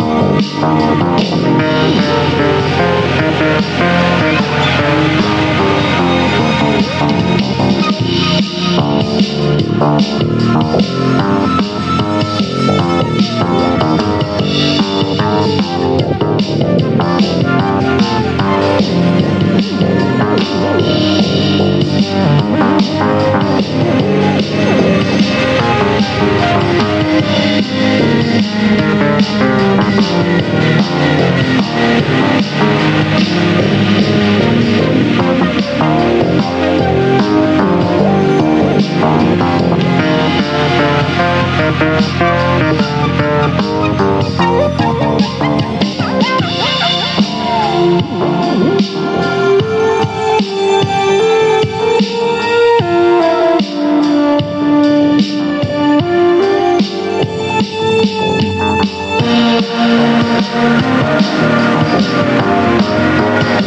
Música Thank Thank